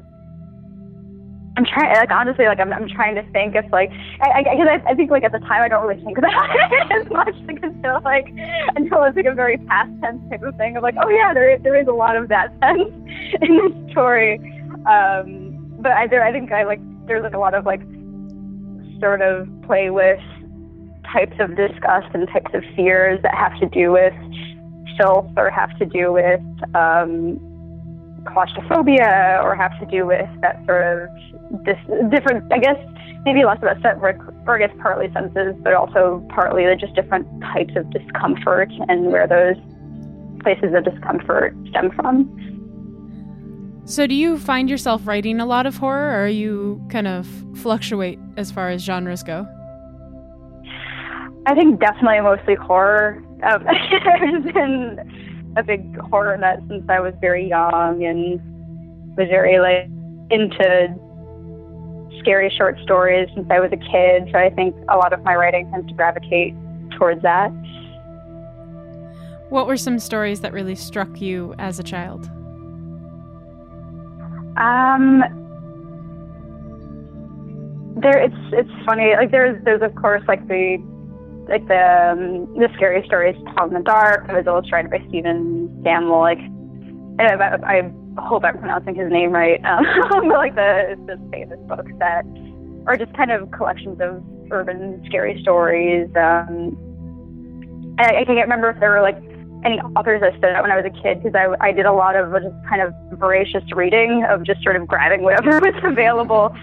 I'm trying, like honestly, like I'm, I'm trying to think if like, I, I, cause I, I think like at the time I don't really think about it as much like, until like until it's like a very past tense type of thing of like, oh yeah, there there is a lot of that sense in this story. Um, but I there I think I like there's like a lot of like sort of play with types of disgust and types of fears that have to do with filth or have to do with um, claustrophobia or have to do with that sort of this different, I guess, maybe less about set, or, or I guess partly senses, but also partly the just different types of discomfort and where those places of discomfort stem from. So, do you find yourself writing a lot of horror, or you kind of fluctuate as far as genres go? I think definitely mostly horror. Um, I've been a big horror nut since I was very young and was very like into scary short stories since I was a kid. So I think a lot of my writing tends to gravitate towards that. What were some stories that really struck you as a child? Um, there it's it's funny. Like there's there's of course like the like the um, the scary stories in the dark. It was illustrated by Stephen Samuel. Like I, I hope I'm pronouncing his name right. Um, but like the the famous books that are just kind of collections of urban scary stories. Um, I, I can't remember if there were like any authors that stood out when I was a kid because I, I did a lot of just kind of voracious reading of just sort of grabbing whatever was available.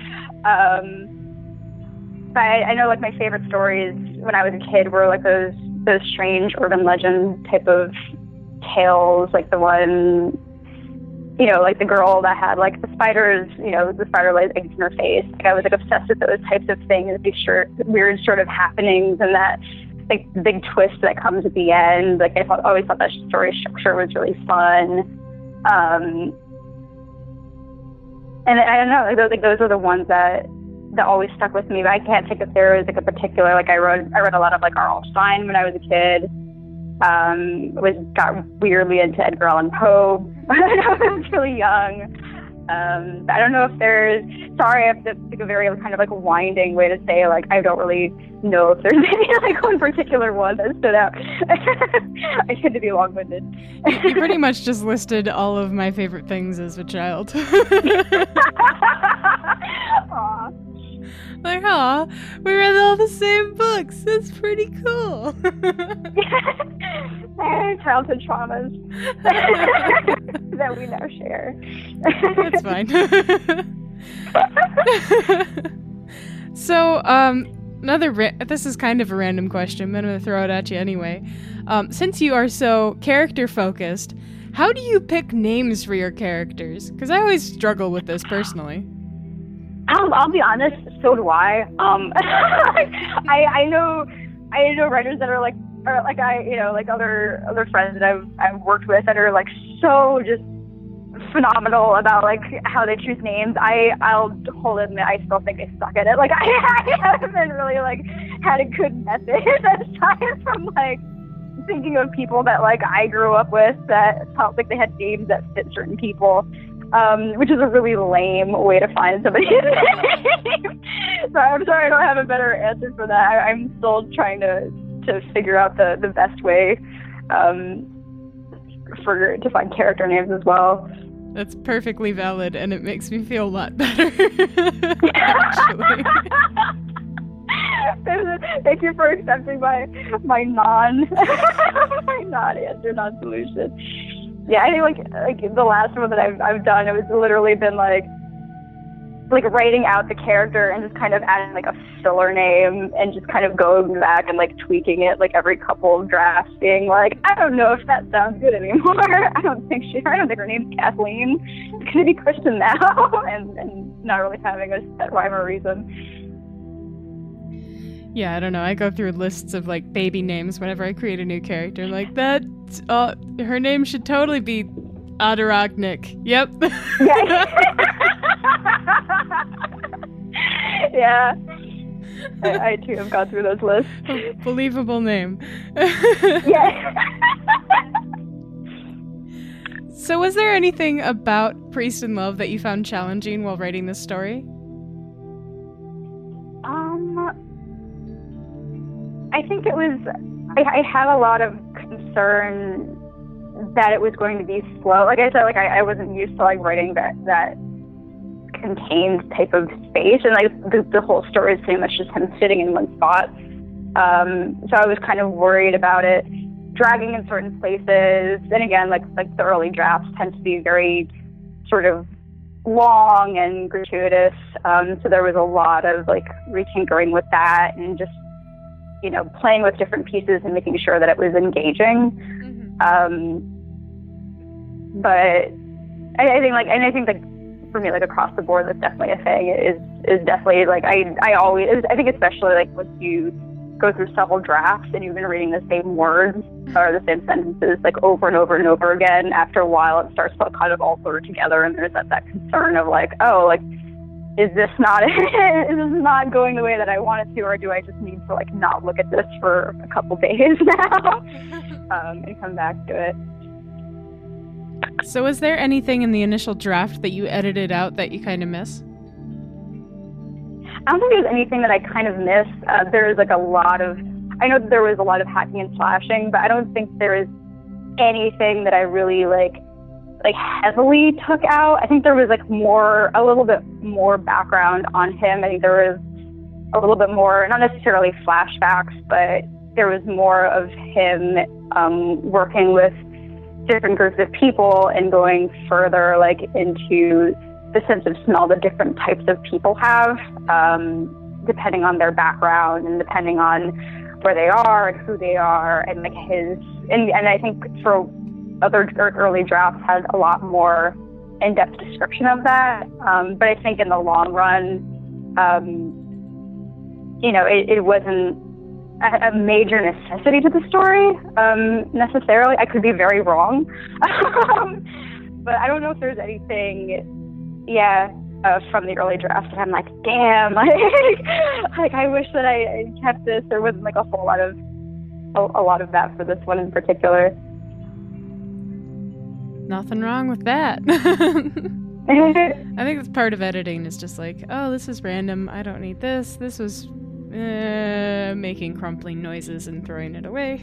Um, but I, I know like my favorite stories when I was a kid were like those those strange urban legend type of tales, like the one, you know, like the girl that had like the spiders, you know, the spider lays eggs in her face. Like I was like obsessed with those types of things, these weird sort of happenings, and that like big twist that comes at the end. Like I thought, always thought that story structure was really fun. Um, and I don't know, like those, like those are the ones that that always stuck with me. But I can't think if there was like a particular like I wrote I read a lot of like R.L. Stine when I was a kid. Um, was got weirdly into Edgar Allan Poe when I was really young. Um, I don't know if there's sorry if that's like a very kind of like winding way to say like I don't really know if there's any like one particular one that stood out. I tend to be long winded. you pretty much just listed all of my favorite things as a child. Like, oh, we read all the same books. That's pretty cool. Childhood traumas that we now share. That's fine. so, um, another. Ra- this is kind of a random question, but I'm going to throw it at you anyway. Um, since you are so character focused, how do you pick names for your characters? Because I always struggle with this personally. I'll, I'll be honest, so do I. Um, I I know I know writers that are like or like I you know like other other friends that I've I've worked with that are like so just phenomenal about like how they choose names. I I'll wholly admit I still think they suck at it. Like I, I haven't really like had a good method aside from like thinking of people that like I grew up with that felt like they had names that fit certain people. Um, which is a really lame way to find somebody's name. so I'm sorry I don't have a better answer for that. I, I'm still trying to to figure out the the best way um, for to find character names as well. That's perfectly valid, and it makes me feel a lot better. Thank you for accepting my my non my non answer, non solution. Yeah, I think like like the last one that I've I've done, it was literally been like like writing out the character and just kind of adding like a filler name and just kind of going back and like tweaking it like every couple of drafts, being like, I don't know if that sounds good anymore. I don't think she, I don't think her name's Kathleen. It's gonna be Kristen now, and and not really having a set rhyme or reason. Yeah, I don't know. I go through lists of like baby names whenever I create a new character. I'm Like that, uh, her name should totally be Adirachnik. Yep. yeah. I, I too have gone through those lists. Believable name. yeah. so, was there anything about Priest in Love that you found challenging while writing this story? Um, I think it was. I, I had a lot of concern that it was going to be slow. Like I said, like I, I wasn't used to like writing that that contained type of space, and like the, the whole story is pretty much just him sitting in one spot. Um, so I was kind of worried about it dragging in certain places. And again, like like the early drafts tend to be very sort of long and gratuitous. Um, so there was a lot of like retinkering with that and just you know playing with different pieces and making sure that it was engaging. Mm-hmm. Um, but I, I think like and I think like for me like across the board that's definitely a thing is is definitely like I I always I think especially like once you go through several drafts and you've been reading the same words or the same sentences like over and over and over again after a while it starts to kind of all blur together and there's that, that concern of like oh like is this not is this not going the way that I want it to or do I just need to like not look at this for a couple days now um, and come back to it so, was there anything in the initial draft that you edited out that you kind of miss? I don't think there's anything that I kind of miss. Uh, there's like a lot of, I know there was a lot of hacking and slashing, but I don't think there is anything that I really like, like heavily took out. I think there was like more, a little bit more background on him. I think there was a little bit more, not necessarily flashbacks, but there was more of him um, working with different groups of people and going further like into the sense of smell that different types of people have, um, depending on their background and depending on where they are and who they are and like his and and I think for other early drafts had a lot more in-depth description of that. Um, but I think in the long run, um, you know, it, it wasn't a, a major necessity to the story um, necessarily. I could be very wrong, but I don't know if there's anything, yeah, uh, from the early draft that I'm like, damn, like, like I wish that I kept this. There wasn't like a whole lot of a, a lot of that for this one in particular. Nothing wrong with that. I think that's part of editing is just like, oh, this is random. I don't need this. This was uh, making crumpling noises and throwing it away.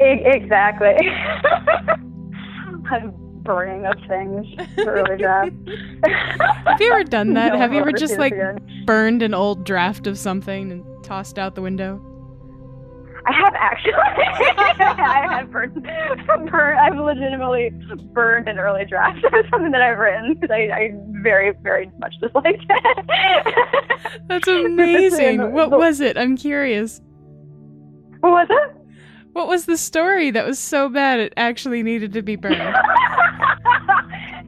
exactly. I'm burning up things early draft. Have you ever done that? No, Have you ever just like again. burned an old draft of something and tossed out the window? I have actually. I have burned, burned. I've legitimately burned an early draft of something that I've written because I, I very, very much dislike it. That's amazing. what was it? I'm curious. What was it? What was the story that was so bad it actually needed to be burned? it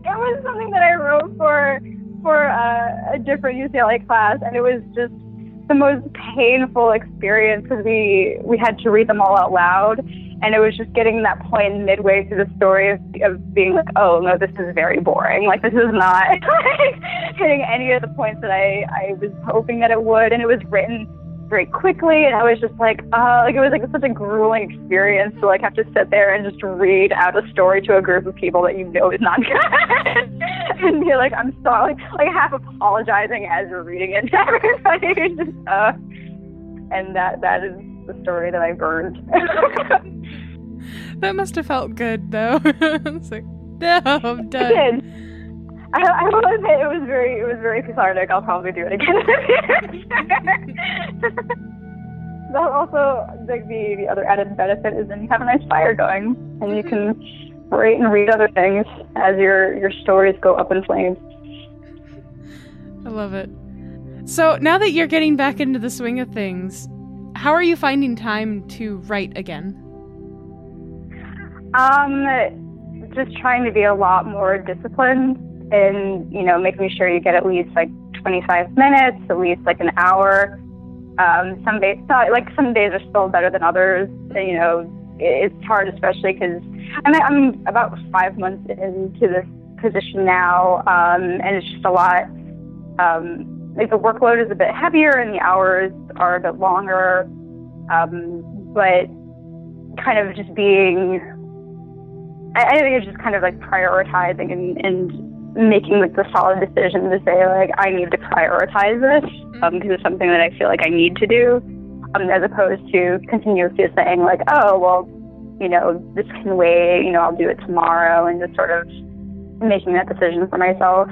was something that I wrote for for uh, a different UCLA class, and it was just the most painful experience because we we had to read them all out loud, and it was just getting that point midway through the story of, of being like, oh no, this is very boring. Like this is not hitting any of the points that I I was hoping that it would, and it was written very quickly, and I was just like, uh, like it was like such a grueling experience to like have to sit there and just read out a story to a group of people that you know is not good, and be like, I'm sorry, like, like half apologizing as you're reading it to everybody, just, uh, and that that is the story that I burned. that must have felt good though. it's like, no, I'm done. I, I will admit it was very it was very cathartic. I'll probably do it again. That also the, the the other added benefit is then you have a nice fire going and you can write and read other things as your your stories go up in flames. I love it. So now that you're getting back into the swing of things, how are you finding time to write again? Um, just trying to be a lot more disciplined and you know making sure you get at least like 25 minutes, at least like an hour. Um, some days, like some days are still better than others. You know, it's hard, especially because I'm, I'm about five months into this position now, um, and it's just a lot. Um, like the workload is a bit heavier and the hours are a bit longer, um, but kind of just being. I, I think it's just kind of like prioritizing and, and making like the solid decision to say like I need to prioritize this because um, it's something that I feel like I need to do, um, as opposed to continuously saying like oh well, you know this can wait, you know I'll do it tomorrow, and just sort of making that decision for myself.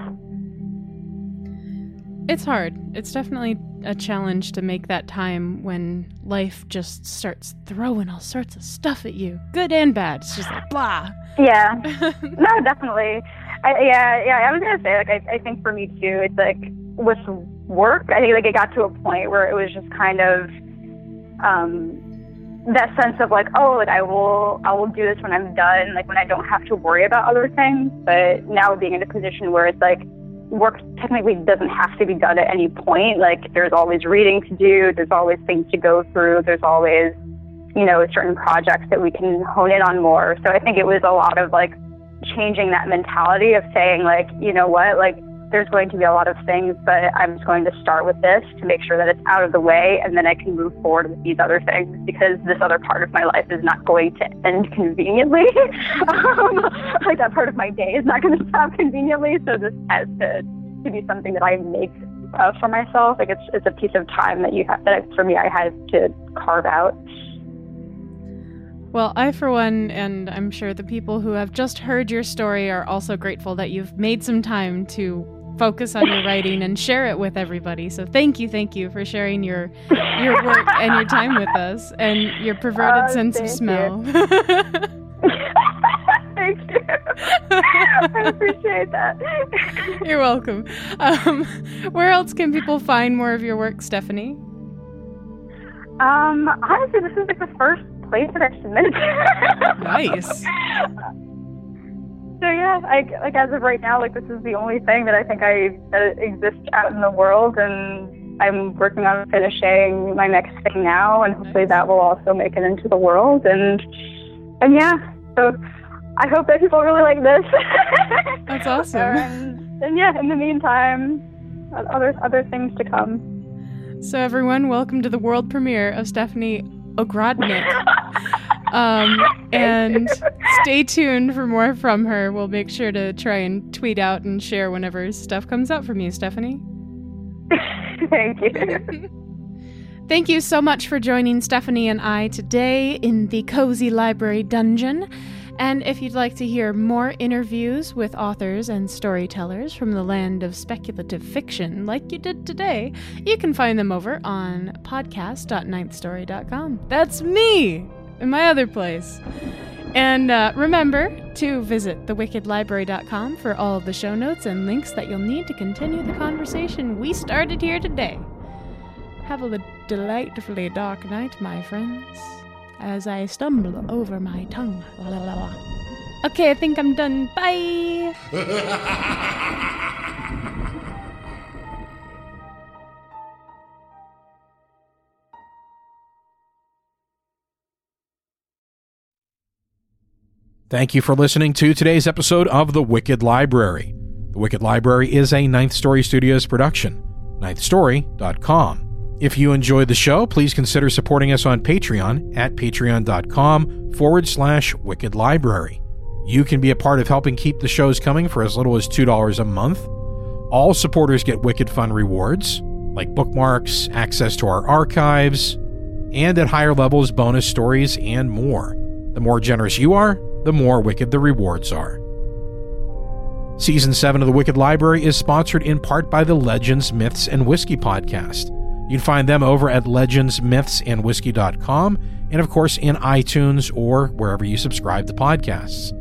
It's hard. It's definitely a challenge to make that time when life just starts throwing all sorts of stuff at you, good and bad. It's just like blah. Yeah. no, definitely. Yeah, yeah. I was gonna say, like, I, I think for me too, it's like with work. I think like it got to a point where it was just kind of um, that sense of like, oh, like I will, I will do this when I'm done, like when I don't have to worry about other things. But now being in a position where it's like work technically doesn't have to be done at any point. Like there's always reading to do. There's always things to go through. There's always, you know, certain projects that we can hone in on more. So I think it was a lot of like changing that mentality of saying like, you know what, like there's going to be a lot of things, but I'm just going to start with this to make sure that it's out of the way, and then I can move forward with these other things because this other part of my life is not going to end conveniently. um, like that part of my day is not going to stop conveniently, so this has to to be something that I make uh, for myself. Like it's it's a piece of time that you have that for me I had to carve out. Well, I, for one, and I'm sure the people who have just heard your story are also grateful that you've made some time to focus on your writing and share it with everybody. So thank you, thank you for sharing your your work and your time with us and your perverted oh, sense of smell. thank you. I appreciate that. You're welcome. Um, where else can people find more of your work, Stephanie? Um, honestly, this is like the first I submitted. nice. So yeah, I, like as of right now, like this is the only thing that I think I that exists out in the world, and I'm working on finishing my next thing now, and hopefully that will also make it into the world. And and yeah, so I hope that people really like this. That's awesome. and, and yeah, in the meantime, other other things to come. So everyone, welcome to the world premiere of Stephanie Ogrodnik. Um, and stay tuned for more from her. We'll make sure to try and tweet out and share whenever stuff comes out from you, Stephanie. Thank you. Thank you so much for joining Stephanie and I today in the Cozy Library Dungeon. And if you'd like to hear more interviews with authors and storytellers from the land of speculative fiction, like you did today, you can find them over on podcast.ninthstory.com. That's me in my other place. And uh, remember to visit thewickedlibrary.com for all of the show notes and links that you'll need to continue the conversation we started here today. Have a delightfully dark night, my friends as I stumble over my tongue. La, la, la, okay, I think I'm done. Bye! Thank you for listening to today's episode of The Wicked Library. The Wicked Library is a Ninth Story Studios production. NinthStory.com. If you enjoyed the show, please consider supporting us on Patreon at patreon.com forward slash Wicked Library. You can be a part of helping keep the shows coming for as little as $2 a month. All supporters get Wicked Fun rewards, like bookmarks, access to our archives, and at higher levels, bonus stories and more. The more generous you are, the more wicked the rewards are. Season 7 of The Wicked Library is sponsored in part by the Legends, Myths, and Whiskey podcast. You can find them over at legendsmythsandwhiskey.com and, of course, in iTunes or wherever you subscribe to podcasts.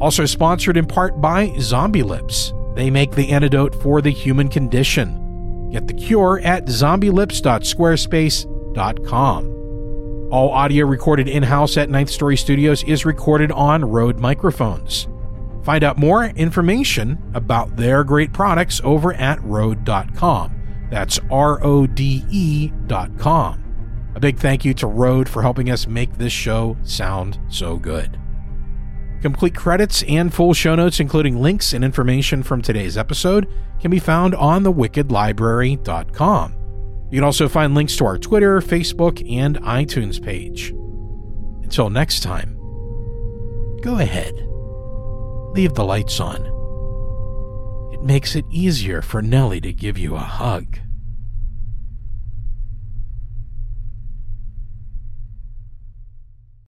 Also sponsored in part by Zombie Lips. They make the antidote for the human condition. Get the cure at zombielips.squarespace.com. All audio recorded in house at Ninth Story Studios is recorded on Rode microphones. Find out more information about their great products over at Rode.com. That's R O D E.com. A big thank you to Rode for helping us make this show sound so good. Complete credits and full show notes, including links and information from today's episode, can be found on thewickedlibrary.com. You can also find links to our Twitter, Facebook, and iTunes page. Until next time, go ahead. Leave the lights on. It makes it easier for Nellie to give you a hug.